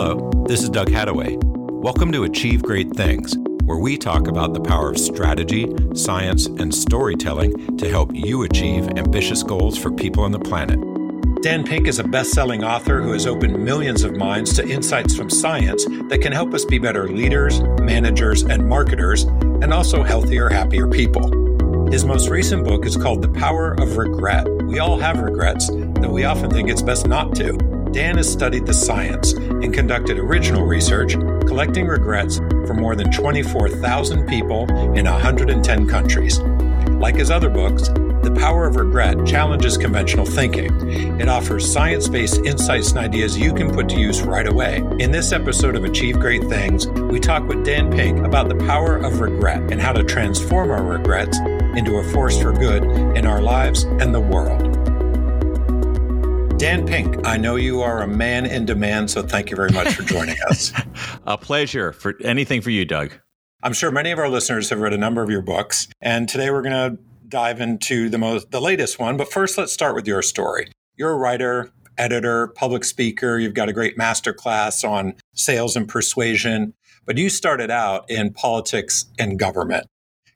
Hello, this is Doug Hattaway. Welcome to Achieve Great Things, where we talk about the power of strategy, science, and storytelling to help you achieve ambitious goals for people on the planet. Dan Pink is a best selling author who has opened millions of minds to insights from science that can help us be better leaders, managers, and marketers, and also healthier, happier people. His most recent book is called The Power of Regret. We all have regrets, though we often think it's best not to. Dan has studied the science and conducted original research, collecting regrets for more than 24,000 people in 110 countries. Like his other books, The Power of Regret challenges conventional thinking. It offers science based insights and ideas you can put to use right away. In this episode of Achieve Great Things, we talk with Dan Pink about the power of regret and how to transform our regrets into a force for good in our lives and the world. Dan Pink, I know you are a man in demand, so thank you very much for joining us. a pleasure for anything for you, Doug. I'm sure many of our listeners have read a number of your books, and today we're going to dive into the most the latest one. But first, let's start with your story. You're a writer, editor, public speaker. You've got a great master class on sales and persuasion, but you started out in politics and government.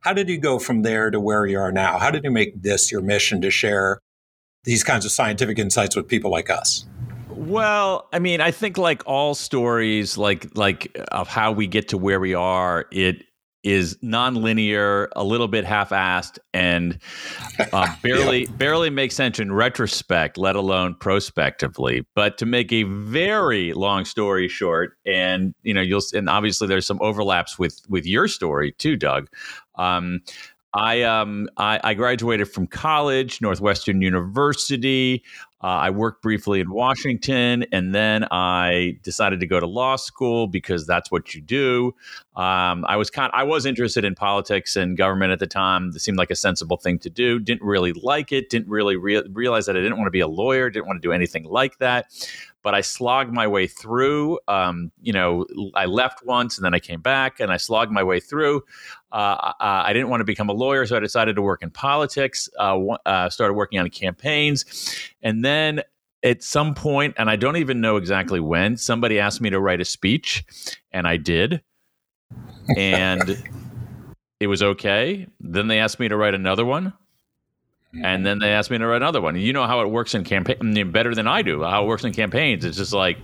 How did you go from there to where you are now? How did you make this your mission to share these kinds of scientific insights with people like us? Well, I mean, I think like all stories, like like of how we get to where we are, it is nonlinear, a little bit half-assed, and uh, barely yeah. barely makes sense in retrospect, let alone prospectively. But to make a very long story short, and you know, you'll and obviously there's some overlaps with with your story too, Doug. Um, I um I, I, graduated from college, Northwestern University. Uh, I worked briefly in Washington, and then I decided to go to law school because that's what you do. Um, I was kind, I was interested in politics and government at the time. It seemed like a sensible thing to do. Didn't really like it. Didn't really re- realize that I didn't want to be a lawyer. Didn't want to do anything like that but I slogged my way through. Um, you know, I left once and then I came back and I slogged my way through. Uh, I, I, didn't want to become a lawyer, so I decided to work in politics. Uh, uh, started working on campaigns, and then at some point, and I don't even know exactly when, somebody asked me to write a speech, and I did, and it was okay. Then they asked me to write another one, and then they asked me to write another one. You know how it works in campaign better than I do. How it works in campaigns. It's just like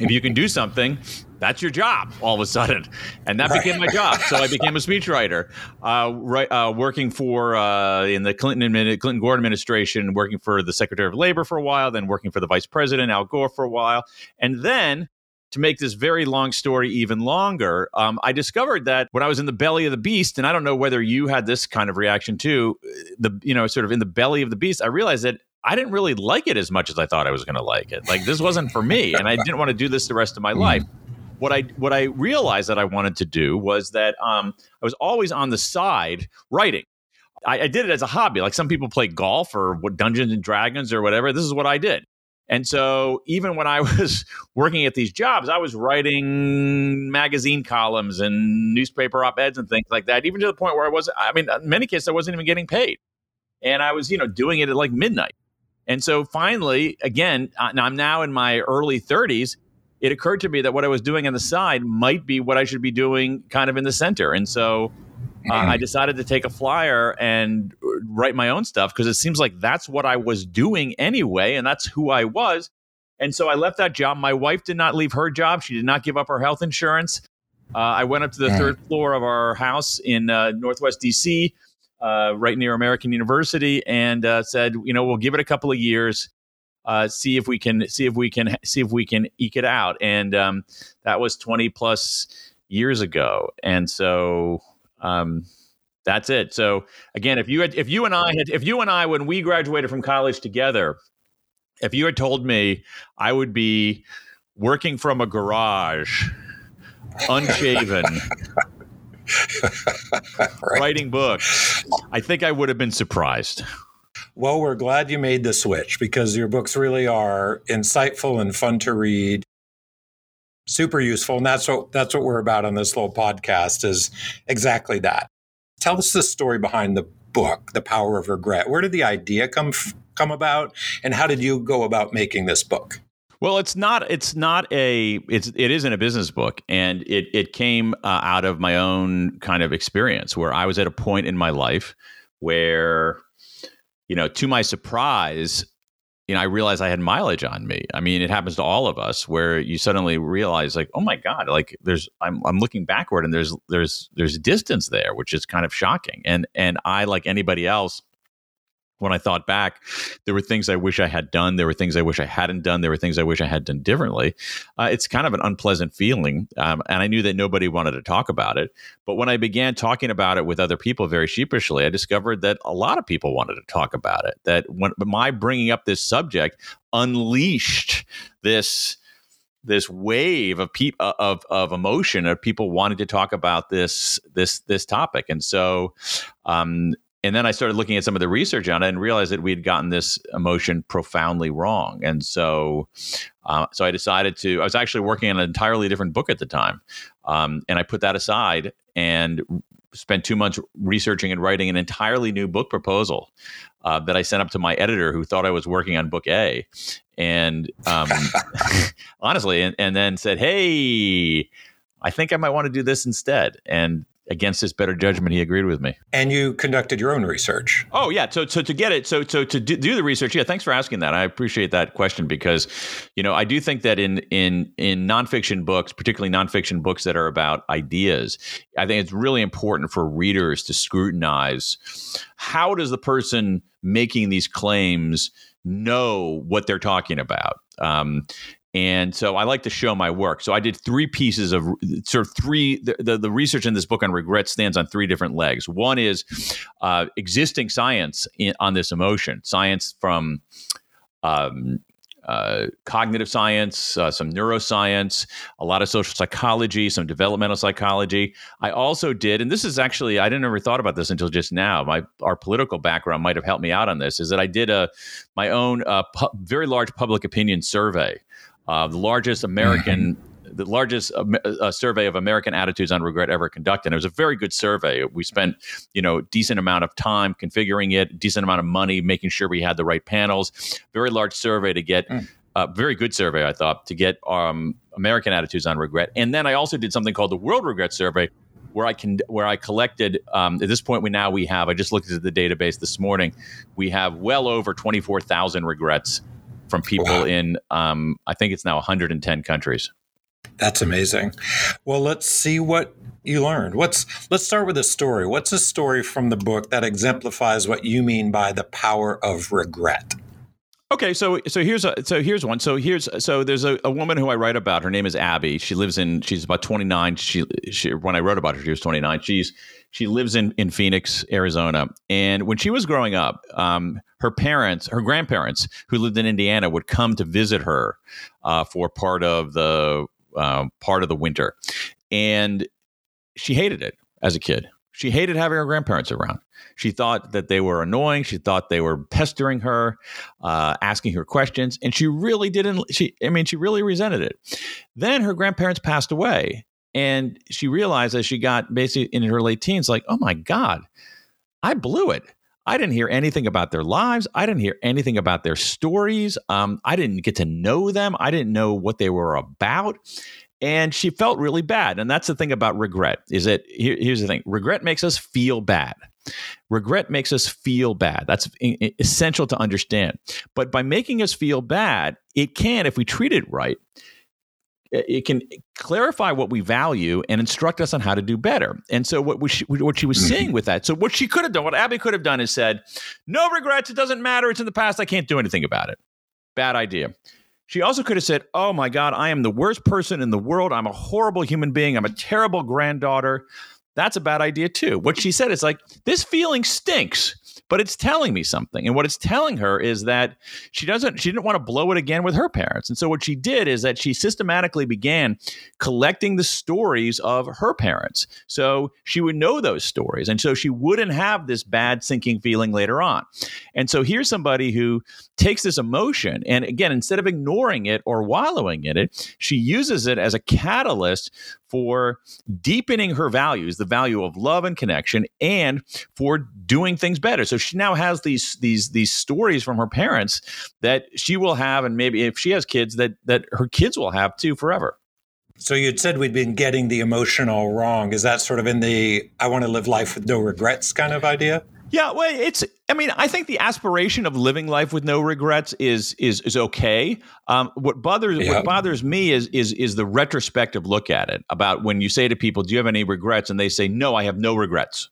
if you can do something, that's your job all of a sudden, and that became my job. So I became a speechwriter, uh, right, uh, working for uh, in the Clinton Clinton Gore administration, working for the Secretary of Labor for a while, then working for the Vice President Al Gore for a while, and then to make this very long story even longer, um, I discovered that when I was in the belly of the beast, and I don't know whether you had this kind of reaction too, the you know sort of in the belly of the beast, I realized that I didn't really like it as much as I thought I was going to like it. Like this wasn't for me, and I didn't want to do this the rest of my hmm. life. What I what I realized that I wanted to do was that um, I was always on the side writing. I, I, did it as a hobby. Like some people play golf or what Dungeons and Dragons or whatever. This is what I did. And so even when I was working at these jobs, I was writing magazine columns and newspaper op eds and things like that, even to the point where I was, I mean, in many cases, I wasn't even getting paid. And I was, you know, doing it at like midnight. And so finally, again, uh, I'm now in my early 30s. It occurred to me that what I was doing on the side might be what I should be doing kind of in the center. And so uh, I mm-hmm. decided to take a flyer and write my own stuff because it seems like that's what I was doing anyway, and that's who I was. And so I left that job. My wife did not leave her job. She did not give up her health insurance. Uh, I went up to the mm. third floor of our house in uh, Northwest DC, uh, right near American University, and uh, said, you know, we'll give it a couple of years, uh, see if we can see if we can see if we can eke it out. And um, that was twenty plus years ago. And so um, that's it. So again, if you had, if you and I had, if you and I, when we graduated from college together, if you had told me I would be working from a garage, unshaven, right. writing books, I think I would have been surprised. Well, we're glad you made the switch because your books really are insightful and fun to read super useful and that's what that's what we're about on this little podcast is exactly that tell us the story behind the book the power of regret where did the idea come come about and how did you go about making this book Well, it's not. It's not a. It's. It isn't a business book, and it it came uh, out of my own kind of experience where I was at a point in my life where, you know, to my surprise, you know, I realized I had mileage on me. I mean, it happens to all of us where you suddenly realize, like, oh my god, like there's. I'm I'm looking backward, and there's there's there's distance there, which is kind of shocking. And and I, like anybody else when I thought back, there were things I wish I had done. There were things I wish I hadn't done. There were things I wish I had done differently. Uh, it's kind of an unpleasant feeling. Um, and I knew that nobody wanted to talk about it. But when I began talking about it with other people very sheepishly, I discovered that a lot of people wanted to talk about it. That when my bringing up this subject unleashed this this wave of pe- uh, of of emotion of people wanting to talk about this this this topic and so um, and then I started looking at some of the research on it and realized that we had gotten this emotion profoundly wrong. And so, uh, so I decided to. I was actually working on an entirely different book at the time, um, and I put that aside and spent two months researching and writing an entirely new book proposal uh, that I sent up to my editor, who thought I was working on book A, and um, honestly, and, and then said, "Hey." I think I might want to do this instead. And against his better judgment, he agreed with me. And you conducted your own research. Oh yeah, so so to get it, so so to do, do the research, yeah. Thanks for asking that. I appreciate that question because, you know, I do think that in in in nonfiction books, particularly nonfiction books that are about ideas, I think it's really important for readers to scrutinize how does the person making these claims know what they're talking about. Um, and so I like to show my work. So I did three pieces of sort of three. The, the, the research in this book on regret stands on three different legs. One is uh, existing science in, on this emotion, science from um, uh, cognitive science, uh, some neuroscience, a lot of social psychology, some developmental psychology. I also did, and this is actually I didn't ever thought about this until just now. My our political background might have helped me out on this. Is that I did a my own uh, pu- very large public opinion survey uh, the largest American. Mm-hmm. The largest uh, uh, survey of American attitudes on regret ever conducted. And It was a very good survey. We spent, you know, decent amount of time configuring it, decent amount of money making sure we had the right panels. Very large survey to get mm a very good survey, I thought, to get um, American attitudes on regret. And then I also did something called the World Regret Survey, where I can where I collected. Um, at this point, we now we have. I just looked at the database this morning. We have well over twenty four thousand regrets from people wow. in, um, I think it's now 110 countries. That's amazing. Well, let's see what you learned. What's let's start with a story. What's a story from the book that exemplifies what you mean by the power of regret? Okay, so so here's a so here's one. So here's so there's a, a woman who I write about. Her name is Abby. She lives in she's about 29. She, she when I wrote about her, she was 29. She's she lives in in Phoenix, Arizona. And when she was growing up, um, her parents, her grandparents, who lived in Indiana, would come to visit her uh, for part of the uh, part of the winter, and she hated it as a kid. She hated having her grandparents around. She thought that they were annoying. She thought they were pestering her, uh, asking her questions, and she really didn't. She, I mean, she really resented it. Then her grandparents passed away, and she realized as she got basically in her late teens, like, oh my god, I blew it. I didn't hear anything about their lives. I didn't hear anything about their stories. Um, I didn't get to know them. I didn't know what they were about and she felt really bad and that's the thing about regret is that here, here's the thing regret makes us feel bad regret makes us feel bad that's essential to understand but by making us feel bad it can if we treat it right it can clarify what we value and instruct us on how to do better. And so what we what she was mm-hmm. saying with that. So what she could have done, what Abby could have done, is said, "No regrets. It doesn't matter. It's in the past. I can't do anything about it." Bad idea. She also could have said, Oh my God, I am the worst person in the world. I'm a horrible human being. I'm a terrible granddaughter. That's a bad idea too. What she said is like, This feeling stinks but it's telling me something. And what it's telling her is that she doesn't, she didn't want to blow it again with her parents. And so what she did is that she systematically began collecting the stories of her parents. So she would know those stories. And so she wouldn't have this bad sinking feeling later on. And so here's somebody who takes this emotion and again, instead of ignoring it or wallowing in it, she uses it as a catalyst for deepening her values. The value of love and connection and for doing things better. So she now has these these these stories from her parents that she will have and maybe if she has kids that that her kids will have too forever. So you'd said we'd been getting the emotional wrong. Is that sort of in the I want to live life with no regrets kind of idea? Yeah, well, it's. I mean, I think the aspiration of living life with no regrets is is is okay. Um, what bothers yeah. what bothers me is is is the retrospective look at it. About when you say to people, "Do you have any regrets?" and they say, "No, I have no regrets."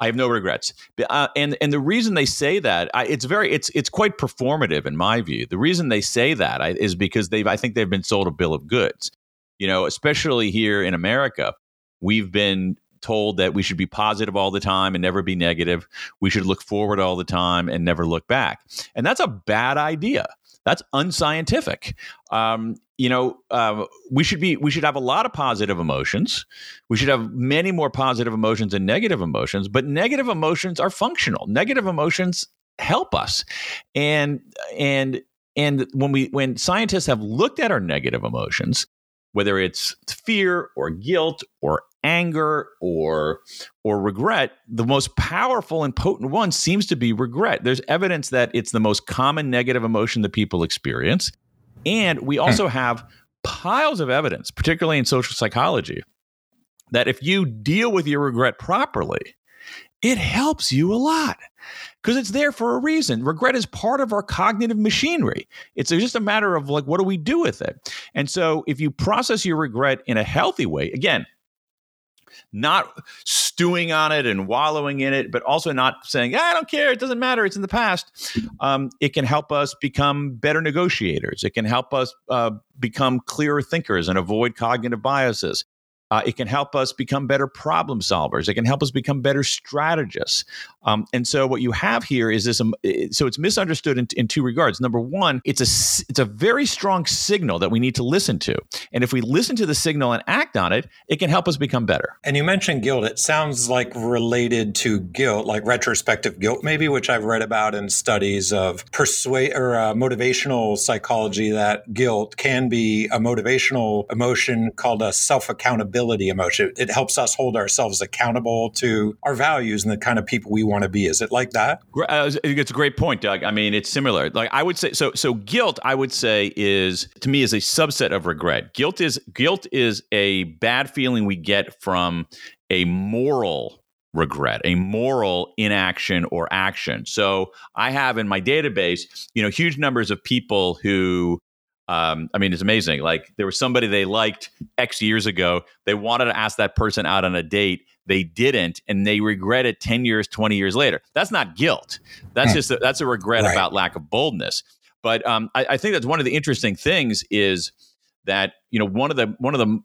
I have no regrets, uh, and and the reason they say that I, it's very it's it's quite performative in my view. The reason they say that I, is because they've I think they've been sold a bill of goods. You know, especially here in America, we've been told that we should be positive all the time and never be negative. We should look forward all the time and never look back. And that's a bad idea. That's unscientific. Um, you know, uh, we should be we should have a lot of positive emotions. We should have many more positive emotions than negative emotions. But negative emotions are functional. Negative emotions help us, and and and when we when scientists have looked at our negative emotions, whether it's fear or guilt or anger or or regret the most powerful and potent one seems to be regret there's evidence that it's the most common negative emotion that people experience and we hmm. also have piles of evidence particularly in social psychology that if you deal with your regret properly it helps you a lot because it's there for a reason. Regret is part of our cognitive machinery. It's just a matter of like, what do we do with it? And so, if you process your regret in a healthy way, again, not stewing on it and wallowing in it, but also not saying, I don't care, it doesn't matter, it's in the past. Um, it can help us become better negotiators. It can help us uh, become clearer thinkers and avoid cognitive biases. Uh, it can help us become better problem solvers. It can help us become better strategists. Um, and so what you have here is this. Um, so it's misunderstood in, in, two regards. Number one, it's a it's a very strong signal that we need to listen to. And if we listen to the signal and act on it, it can help us become better. And you mentioned guilt. It sounds like related to guilt, like retrospective guilt, maybe, which I've read about in studies of persuade or uh, motivational psychology. That guilt can be a motivational emotion called a self accountability accountability emotion. It helps us hold ourselves accountable to our values and the kind of people we want to be. Is it like that? Uh, it's a great point, Doug. I mean, it's similar. Like I would say, so so guilt, I would say, is to me is a subset of regret. Guilt is guilt is a bad feeling we get from a moral regret, a moral inaction or action. So I have in my database, you know, huge numbers of people who um, I mean, it's amazing. Like there was somebody they liked X years ago. They wanted to ask that person out on a date. They didn't, and they regret it ten years, twenty years later. That's not guilt. That's hmm. just a, that's a regret right. about lack of boldness. But um, I, I think that's one of the interesting things is that you know one of the one of the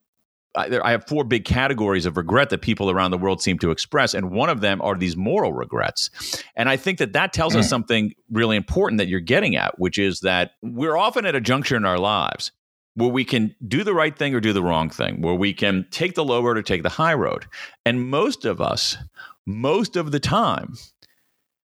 I, have four big categories of regret that people around the world seem to express, and one of them are these moral regrets. And I think that that tells us mm. something really important that you're getting at, which is that we're often at a juncture in our lives where we can do the right thing or do the wrong thing, where we can take the low road or take the high road. And most of us, most of the time,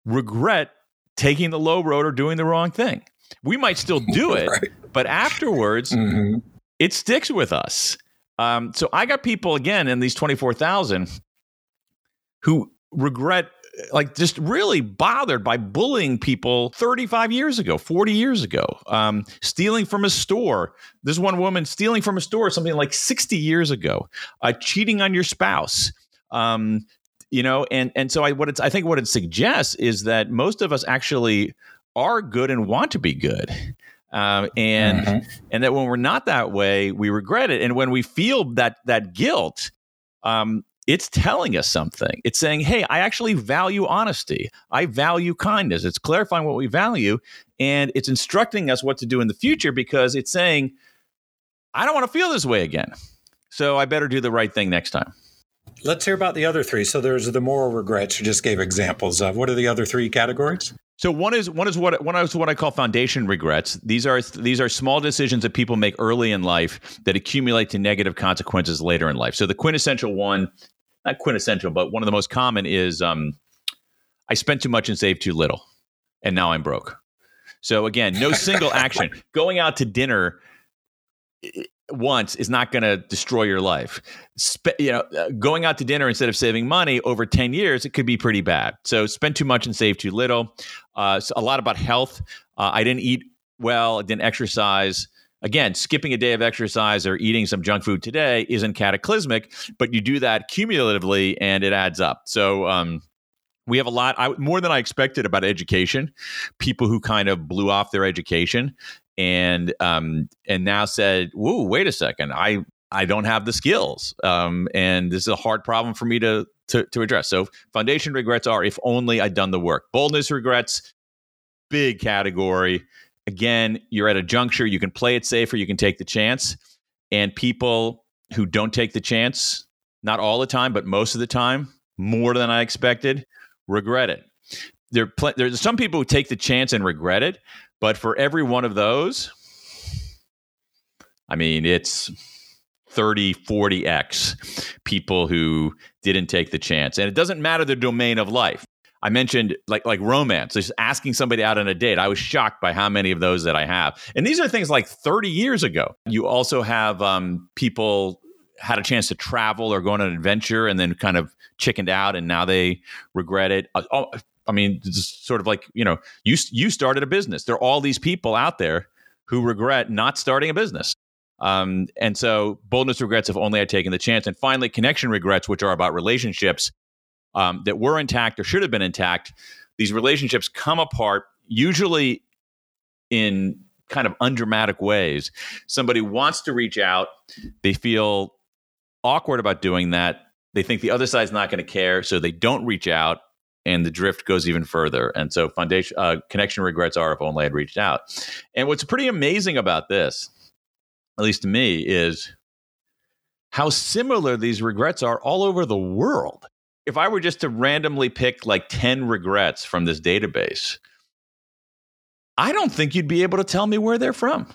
regret taking the low road or doing the wrong thing. We might still do it, right. but afterwards, mm-hmm. it sticks with us. Um, so I got people again in these 24,000 who regret like just really bothered by bullying people 35 years ago 40 years ago. Um, stealing from a store. This one woman stealing from a store something like 60 years ago. Uh, cheating on your spouse. Um, you know and and so i what it's i think what it suggests is that most of us actually are good and want to be good um, and mm-hmm. and that when we're not that way, we regret it. And when we feel that that guilt, um, it's telling us something. It's saying, "Hey, I actually value honesty. I value kindness." It's clarifying what we value, and it's instructing us what to do in the future because it's saying, "I don't want to feel this way again, so I better do the right thing next time." Let's hear about the other three. So there's the moral regrets you just gave examples of. What are the other three categories? So one is one is what one is what I call foundation regrets. These are these are small decisions that people make early in life that accumulate to negative consequences later in life. So the quintessential one, not quintessential, but one of the most common is um, I spent too much and saved too little, and now I'm broke. So again, no single action. Going out to dinner once is not going to destroy your life. Spe- you know, uh, going out to dinner instead of saving money over 10 years, it could be pretty bad. So spend too much and save too little. Uh, a lot about health. Uh, I didn't eat well, I didn't exercise. Again, skipping a day of exercise or eating some junk food today isn't cataclysmic, but you do that cumulatively and it adds up. So, um, we have a lot I, more than I expected about education. People who kind of blew off their education and um, and now said, "Whoa, wait a second, I I don't have the skills, um, and this is a hard problem for me to, to to address." So, foundation regrets are if only I'd done the work. Boldness regrets, big category. Again, you're at a juncture. You can play it safe or you can take the chance. And people who don't take the chance, not all the time, but most of the time, more than I expected, regret it. There, pl- there's some people who take the chance and regret it, but for every one of those, I mean, it's 30, 40x people who didn't take the chance. And it doesn't matter the domain of life. I mentioned like like romance, just asking somebody out on a date. I was shocked by how many of those that I have. And these are things like 30 years ago. You also have um, people had a chance to travel or go on an adventure and then kind of chickened out and now they regret it. Oh, I mean, sort of like you know, you you started a business. There are all these people out there who regret not starting a business. Um, and so boldness regrets have only had taken the chance. And finally, connection regrets, which are about relationships um, that were intact or should have been intact. These relationships come apart, usually in kind of undramatic ways. Somebody wants to reach out, they feel awkward about doing that. They think the other side's not going to care, so they don't reach out, and the drift goes even further. And so, foundation uh, connection regrets are if only I'd reached out. And what's pretty amazing about this, at least to me, is how similar these regrets are all over the world. If I were just to randomly pick like 10 regrets from this database, I don't think you'd be able to tell me where they're from.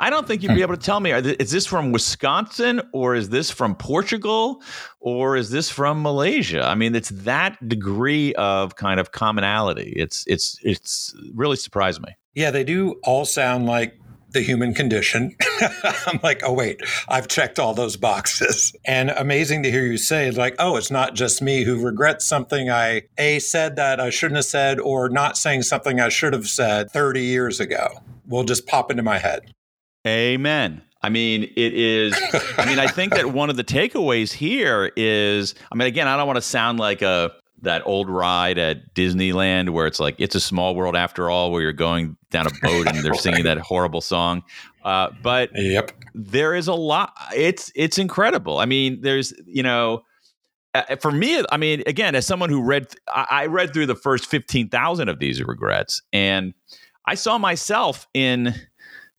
I don't think you'd be hmm. able to tell me is this from Wisconsin or is this from Portugal or is this from Malaysia? I mean, it's that degree of kind of commonality. It's it's it's really surprised me. Yeah, they do all sound like the human condition. I'm like, oh, wait, I've checked all those boxes. And amazing to hear you say, like, oh, it's not just me who regrets something I A said that I shouldn't have said, or not saying something I should have said 30 years ago will just pop into my head. Amen. I mean, it is. I mean, I think that one of the takeaways here is. I mean, again, I don't want to sound like a that old ride at Disneyland where it's like it's a small world after all, where you're going down a boat and they're singing that horrible song. Uh, but yep, there is a lot. It's it's incredible. I mean, there's you know. Uh, for me, I mean, again, as someone who read, I, I read through the first fifteen thousand of these regrets, and I saw myself in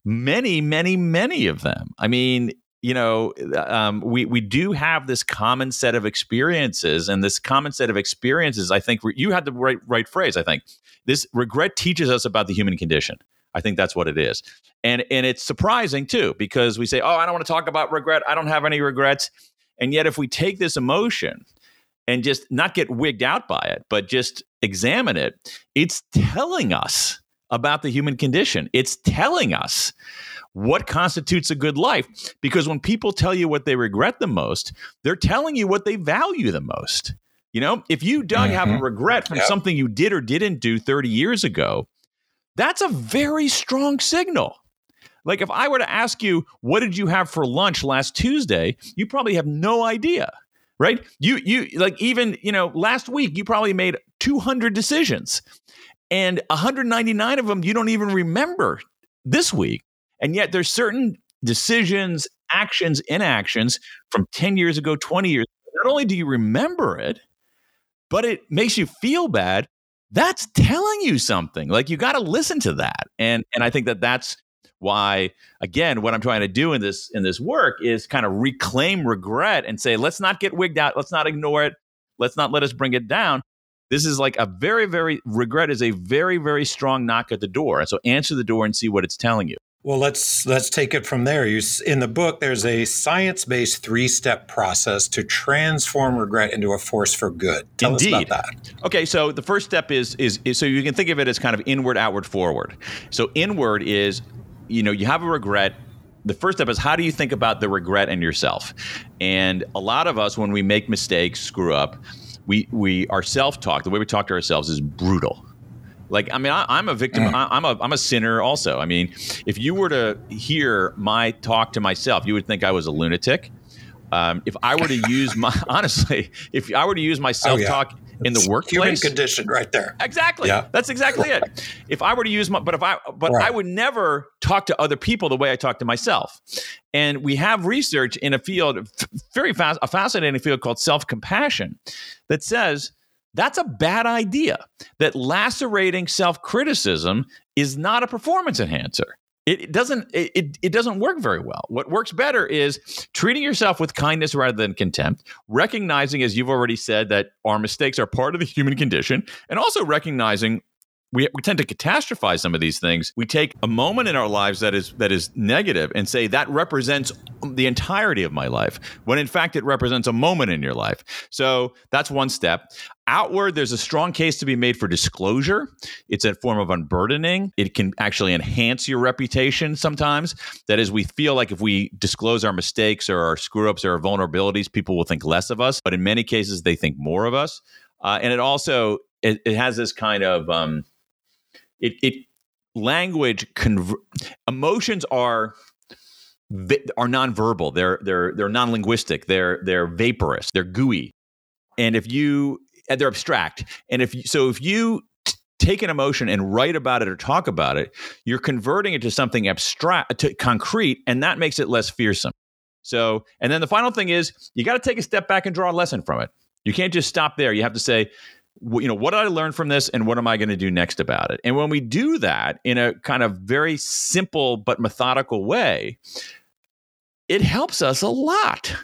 many, many, many of them. I mean, you know, um, we we do have this common set of experiences, and this common set of experiences, I think you had the right right phrase. I think this regret teaches us about the human condition. I think that's what it is, and and it's surprising too because we say, oh, I don't want to talk about regret. I don't have any regrets, and yet if we take this emotion and just not get wigged out by it, but just examine it, it's telling us about the human condition. It's telling us what constitutes a good life. Because when people tell you what they regret the most, they're telling you what they value the most. You know, if you, Doug, mm-hmm. have a mm-hmm. regret from yep. something you did or didn't do 30 years ago, that's a very strong signal. Like if I were to ask you, what did you have for lunch last Tuesday? You probably have no idea, right? You, you, like even, you know, last week, you probably made 200 decisions and 199 of them you don't even remember this week. And yet there's certain decisions, actions, inactions from 10 years ago, 20 years. Not only do you remember it, but it makes you feel bad. That's telling you something. Like you got to listen to that. And and I think that that's why again what I'm trying to do in this in this work is kind of reclaim regret and say let's not get wigged out, let's not ignore it, let's not let us bring it down this is like a very, very regret is a very, very strong knock at the door. So answer the door and see what it's telling you. Well, let's let's take it from there. You, in the book, there's a science-based three-step process to transform regret into a force for good. Tell Indeed. us about that. Okay, so the first step is, is is so you can think of it as kind of inward, outward, forward. So inward is, you know, you have a regret, the first step is how do you think about the regret in yourself? And a lot of us, when we make mistakes, screw up, we we our self talk, the way we talk to ourselves, is brutal. Like I mean, I, am a victim. Mm. I, am a I'm a sinner also. I mean, if you were to hear my talk to myself, you would think I was a lunatic. Um, if I were to use my honestly, if I were to use my self talk. Oh, yeah in the workplace. Human condition, right there. Exactly. Yeah. That's exactly it. If I were to use my, but if I, but right. I would never talk to other people the way I talk to myself. And we have research in a field, very fast, a fascinating field called self compassion, that says that's a bad idea. That lacerating self criticism is not a performance enhancer it doesn't it, it doesn't work very well what works better is treating yourself with kindness rather than contempt recognizing as you've already said that our mistakes are part of the human condition and also recognizing we, we tend to catastrophize some of these things. We take a moment in our lives that is that is negative and say that represents the entirety of my life, when in fact it represents a moment in your life. So that's one step. Outward, there's a strong case to be made for disclosure. It's a form of unburdening. It can actually enhance your reputation sometimes. That is, we feel like if we disclose our mistakes or our screw ups or our vulnerabilities, people will think less of us. But in many cases, they think more of us. Uh, and it also it, it has this kind of um, it, it language conver- emotions are are nonverbal. They're they're they're non-linguistic. They're they're vaporous. They're gooey. And if you and they're abstract. And if you, so if you t- take an emotion and write about it or talk about it, you're converting it to something abstract to concrete and that makes it less fearsome. So, and then the final thing is you got to take a step back and draw a lesson from it. You can't just stop there. You have to say, you know what did i learn from this and what am i going to do next about it and when we do that in a kind of very simple but methodical way it helps us a lot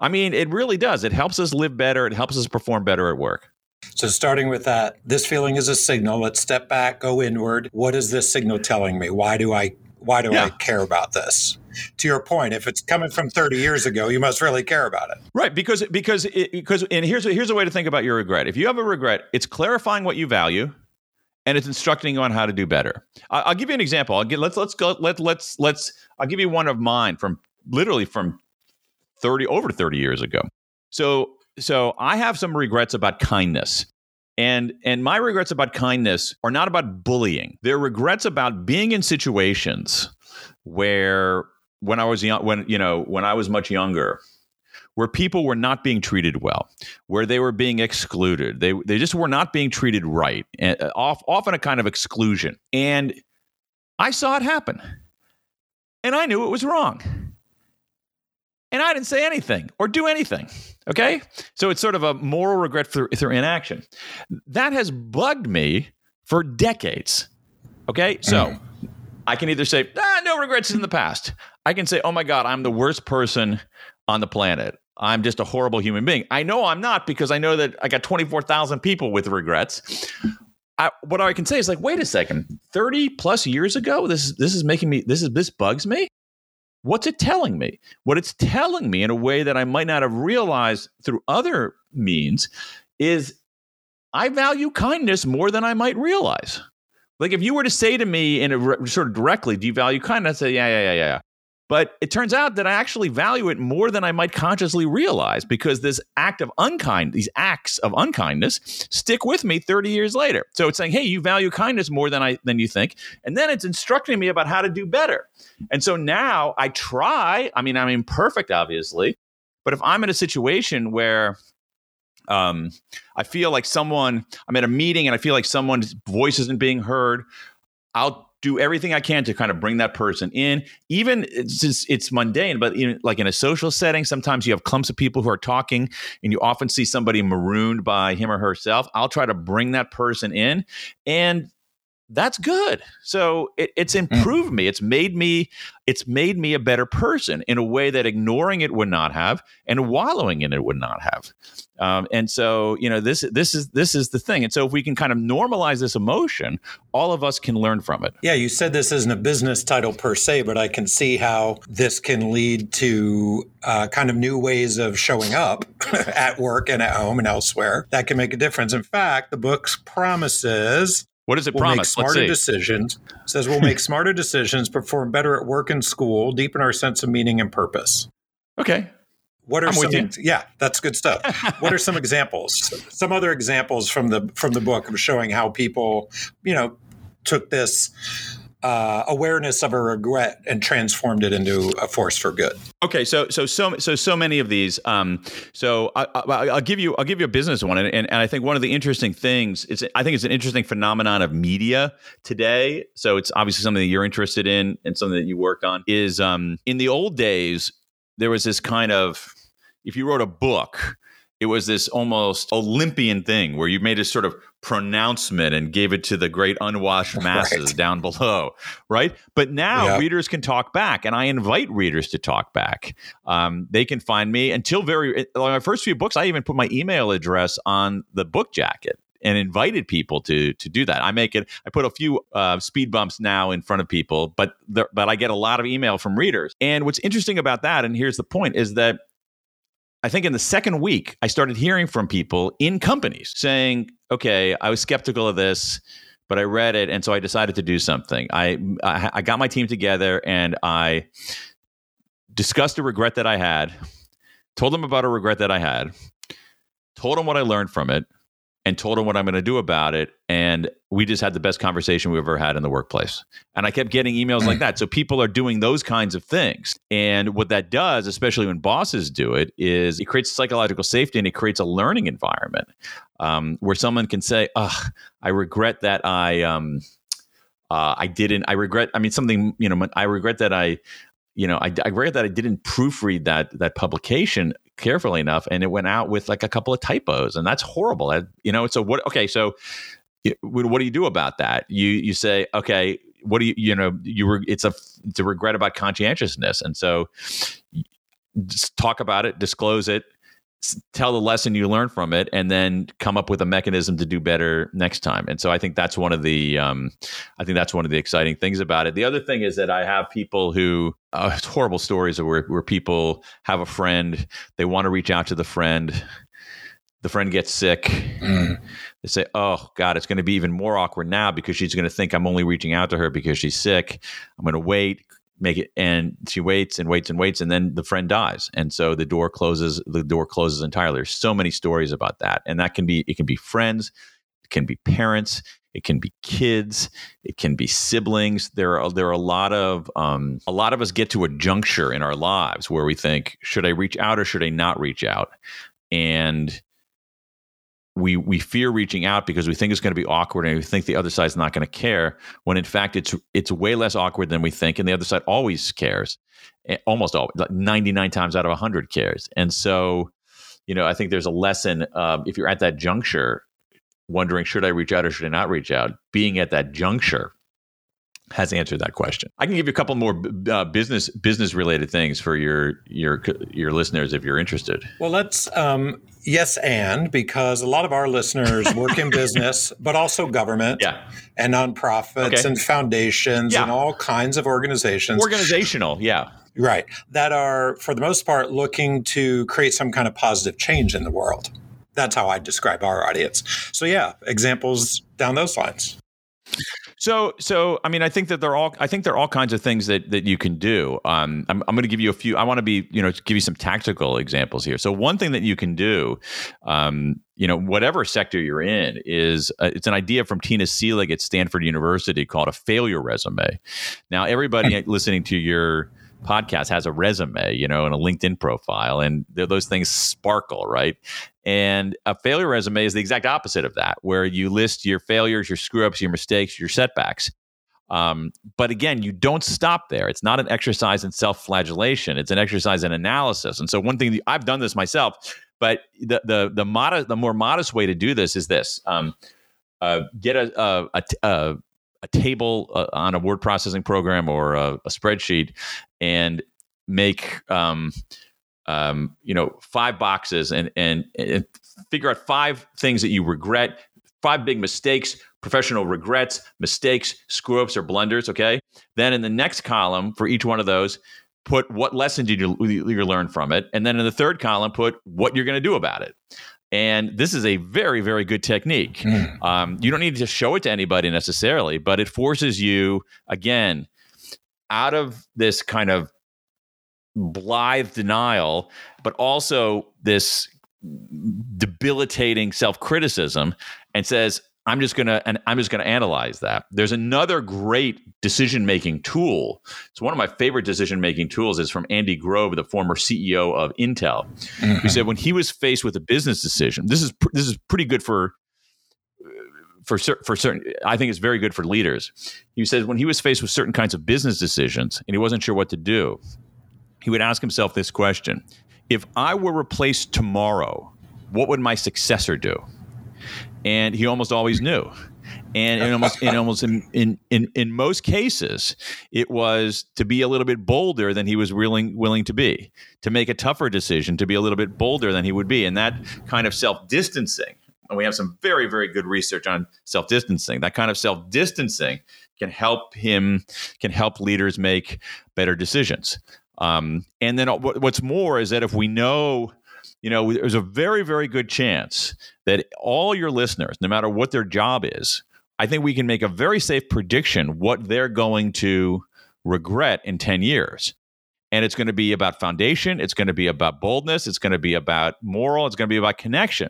i mean it really does it helps us live better it helps us perform better at work so, starting with that, this feeling is a signal. Let's step back, go inward. What is this signal telling me? Why do I why do yeah. I care about this? To your point, if it's coming from 30 years ago, you must really care about it. Right, because because it, because and here's here's a way to think about your regret. If you have a regret, it's clarifying what you value and it's instructing you on how to do better. I, will give you an example. I'll get let's let's go let let's let's I'll give you one of mine from literally from 30 over 30 years ago. So so I have some regrets about kindness. And and my regrets about kindness are not about bullying. They're regrets about being in situations where when I was young when you know, when I was much younger, where people were not being treated well, where they were being excluded. They they just were not being treated right. And uh, often a kind of exclusion. And I saw it happen. And I knew it was wrong and I didn't say anything or do anything. Okay. So it's sort of a moral regret through, through inaction. That has bugged me for decades. Okay. So mm. I can either say, ah, no regrets in the past. I can say, oh my God, I'm the worst person on the planet. I'm just a horrible human being. I know I'm not because I know that I got 24,000 people with regrets. I, what I can say is like, wait a second, 30 plus years ago, this this is making me this is this bugs me. What's it telling me? What it's telling me in a way that I might not have realized through other means is I value kindness more than I might realize. Like if you were to say to me in a sort of directly, do you value kindness? I'd say, yeah, yeah, yeah, yeah. But it turns out that I actually value it more than I might consciously realize because this act of unkind, these acts of unkindness stick with me 30 years later. So it's saying, hey, you value kindness more than I than you think. And then it's instructing me about how to do better. And so now I try, I mean, I'm imperfect, obviously, but if I'm in a situation where um, I feel like someone, I'm at a meeting and I feel like someone's voice isn't being heard, I'll do everything I can to kind of bring that person in. Even it's just, it's mundane, but in, like in a social setting, sometimes you have clumps of people who are talking, and you often see somebody marooned by him or herself. I'll try to bring that person in, and that's good. So it, it's mm. improved mm. me. It's made me. It's made me a better person in a way that ignoring it would not have, and wallowing in it would not have. Um, and so you know this this is this is the thing. And so if we can kind of normalize this emotion, all of us can learn from it. Yeah, you said this isn't a business title per se, but I can see how this can lead to uh, kind of new ways of showing up at work and at home and elsewhere that can make a difference. In fact, the book promises What does it we'll promise? Make smarter decisions. It says we'll make smarter decisions, perform better at work and school, deepen our sense of meaning and purpose. Okay. What are I'm some? Yeah, that's good stuff. what are some examples? Some other examples from the from the book of showing how people, you know, took this uh, awareness of a regret and transformed it into a force for good. Okay, so so so so so many of these. Um, so I, will give you I'll give you a business one, and, and, and I think one of the interesting things is I think it's an interesting phenomenon of media today. So it's obviously something that you're interested in and something that you work on. Is um, in the old days there was this kind of if you wrote a book it was this almost Olympian thing where you made a sort of pronouncement and gave it to the great unwashed masses right. down below, right? But now yep. readers can talk back, and I invite readers to talk back. Um, they can find me until very like my first few books. I even put my email address on the book jacket and invited people to to do that. I make it. I put a few uh, speed bumps now in front of people, but there, but I get a lot of email from readers. And what's interesting about that, and here's the point, is that I think in the second week, I started hearing from people in companies saying, okay, I was skeptical of this, but I read it. And so I decided to do something. I, I, got my team together and I discussed a regret that I had, told them about a regret that I had, told them what I learned from it, and told him what I'm going to do about it. And we just had the best conversation we've ever had in the workplace. And I kept getting emails like that. So people are doing those kinds of things. And what that does, especially when bosses do it, is it creates psychological safety and it creates a learning environment um, where someone can say, "Ugh, I regret that I." Um, uh, I didn't. I regret. I mean, something. You know, I regret that I you know, I, I regret that I didn't proofread that that publication carefully enough, and it went out with like a couple of typos, and that's horrible. I, you know, so what? Okay, so what do you do about that? You you say, okay, what do you you know you were it's a it's a regret about conscientiousness, and so just talk about it, disclose it, tell the lesson you learned from it and then come up with a mechanism to do better next time. And so i think that's one of the um, i think that's one of the exciting things about it. The other thing is that i have people who uh, it's horrible stories where, where people have a friend they want to reach out to the friend the friend gets sick. Mm. they say oh god it's going to be even more awkward now because she's going to think i'm only reaching out to her because she's sick. I'm going to wait make it and she waits and waits and waits and then the friend dies. And so the door closes the door closes entirely. There's so many stories about that. And that can be it can be friends it can be parents it can be kids it can be siblings. There are there are a lot of um, a lot of us get to a juncture in our lives where we think should i reach out or should i not reach out? And we we fear reaching out because we think it's going to be awkward and we think the other side's not going to care when in fact it's it's way less awkward than we think and the other side always cares eh, almost always like 99 times out of 100 cares and so you know i think there's a lesson um, if you're at that juncture wondering should i reach out or should i not reach out being at that juncture has answered that question. I can give you a couple more uh, business business related things for your your your listeners if you're interested. Well, let's um, yes and because a lot of our listeners work in business, but also government, yeah. and nonprofits okay. and foundations yeah. and all kinds of organizations. Organizational, yeah. Right. That are, for the most part, looking to create some kind of positive change in the world. That's how I describe our audience. So, yeah, examples down those lines. So, so I mean, I think that there are all. I think there are all kinds of things that that you can do. Um, I'm, I'm going to give you a few. I want to be, you know, give you some tactical examples here. So, one thing that you can do, um, you know, whatever sector you're in, is uh, it's an idea from Tina Seelig at Stanford University called a failure resume. Now, everybody listening to your podcast has a resume, you know, and a LinkedIn profile, and those things sparkle, right? And a failure resume is the exact opposite of that, where you list your failures, your screw ups, your mistakes, your setbacks. Um, but again, you don't stop there. It's not an exercise in self flagellation, it's an exercise in analysis. And so, one thing I've done this myself, but the, the, the, modest, the more modest way to do this is this um, uh, get a, a, a, a table uh, on a word processing program or a, a spreadsheet and make um, um, you know five boxes and, and and figure out five things that you regret five big mistakes professional regrets mistakes screw ups or blunders okay? Then in the next column for each one of those put what lesson did you, you learn from it? And then in the third column put what you're going to do about it And this is a very, very good technique. Mm. Um, you don't need to show it to anybody necessarily, but it forces you, again, out of this kind of blithe denial, but also this debilitating self criticism and says, I'm just gonna and I'm just gonna analyze that. There's another great decision making tool. It's one of my favorite decision making tools. is from Andy Grove, the former CEO of Intel. Mm-hmm. He said when he was faced with a business decision, this is this is pretty good for for for certain. I think it's very good for leaders. He says when he was faced with certain kinds of business decisions and he wasn't sure what to do, he would ask himself this question: If I were replaced tomorrow, what would my successor do? And he almost always knew. And in almost, in almost in, in, in, in most cases, it was to be a little bit bolder than he was willing willing to be, to make a tougher decision, to be a little bit bolder than he would be, and that kind of self distancing. And we have some very very good research on self distancing. That kind of self distancing can help him, can help leaders make better decisions. Um, and then what's more is that if we know you know, there's a very, very good chance that all your listeners, no matter what their job is, I think we can make a very safe prediction what they're going to regret in 10 years. And it's going to be about foundation, it's going to be about boldness, it's going to be about moral, it's going to be about connection.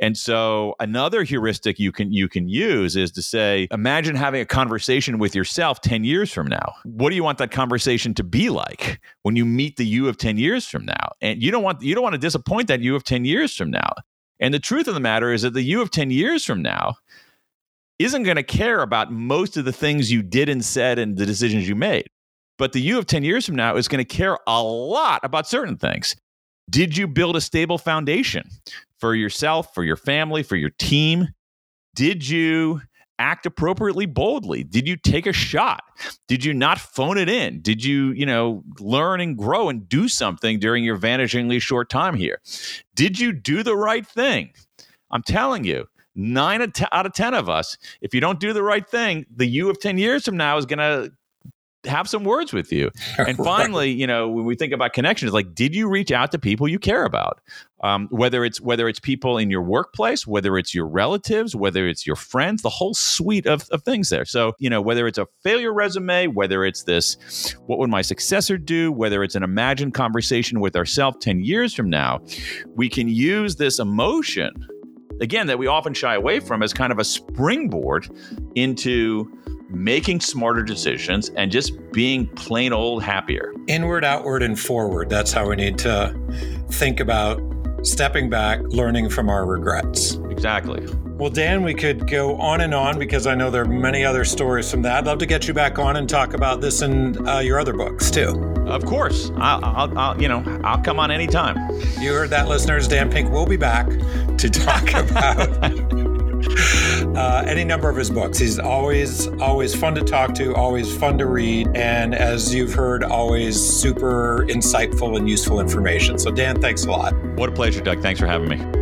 And so another heuristic you can you can use is to say, imagine having a conversation with yourself 10 years from now. What do you want that conversation to be like when you meet the you of 10 years from now? And you don't want you don't want to disappoint that you of 10 years from now. And the truth of the matter is that the you of 10 years from now isn't going to care about most of the things you did and said and the decisions you made. But the you of 10 years from now is going to care a lot about certain things. Did you build a stable foundation for yourself, for your family, for your team? Did you act appropriately boldly? Did you take a shot? Did you not phone it in? Did you, you know, learn and grow and do something during your vanishingly short time here? Did you do the right thing? I'm telling you, nine out of 10 of us, if you don't do the right thing, the you of 10 years from now is going to have some words with you. And finally, you know, when we think about connections, like, did you reach out to people you care about? Um, whether it's whether it's people in your workplace, whether it's your relatives, whether it's your friends, the whole suite of, of things there. So, you know, whether it's a failure resume, whether it's this, what would my successor do, whether it's an imagined conversation with ourselves 10 years from now, we can use this emotion, again, that we often shy away from as kind of a springboard into making smarter decisions, and just being plain old happier. Inward, outward, and forward. That's how we need to think about stepping back, learning from our regrets. Exactly. Well, Dan, we could go on and on because I know there are many other stories from that. I'd love to get you back on and talk about this and uh, your other books too. Of course, I'll, I'll, I'll, you know, I'll come on anytime. You heard that, listeners. Dan Pink will be back to talk about uh, any number of his books. He's always always fun to talk to, always fun to read, and as you've heard, always super insightful and useful information. So, Dan, thanks a lot. What a pleasure, Doug. Thanks for having me.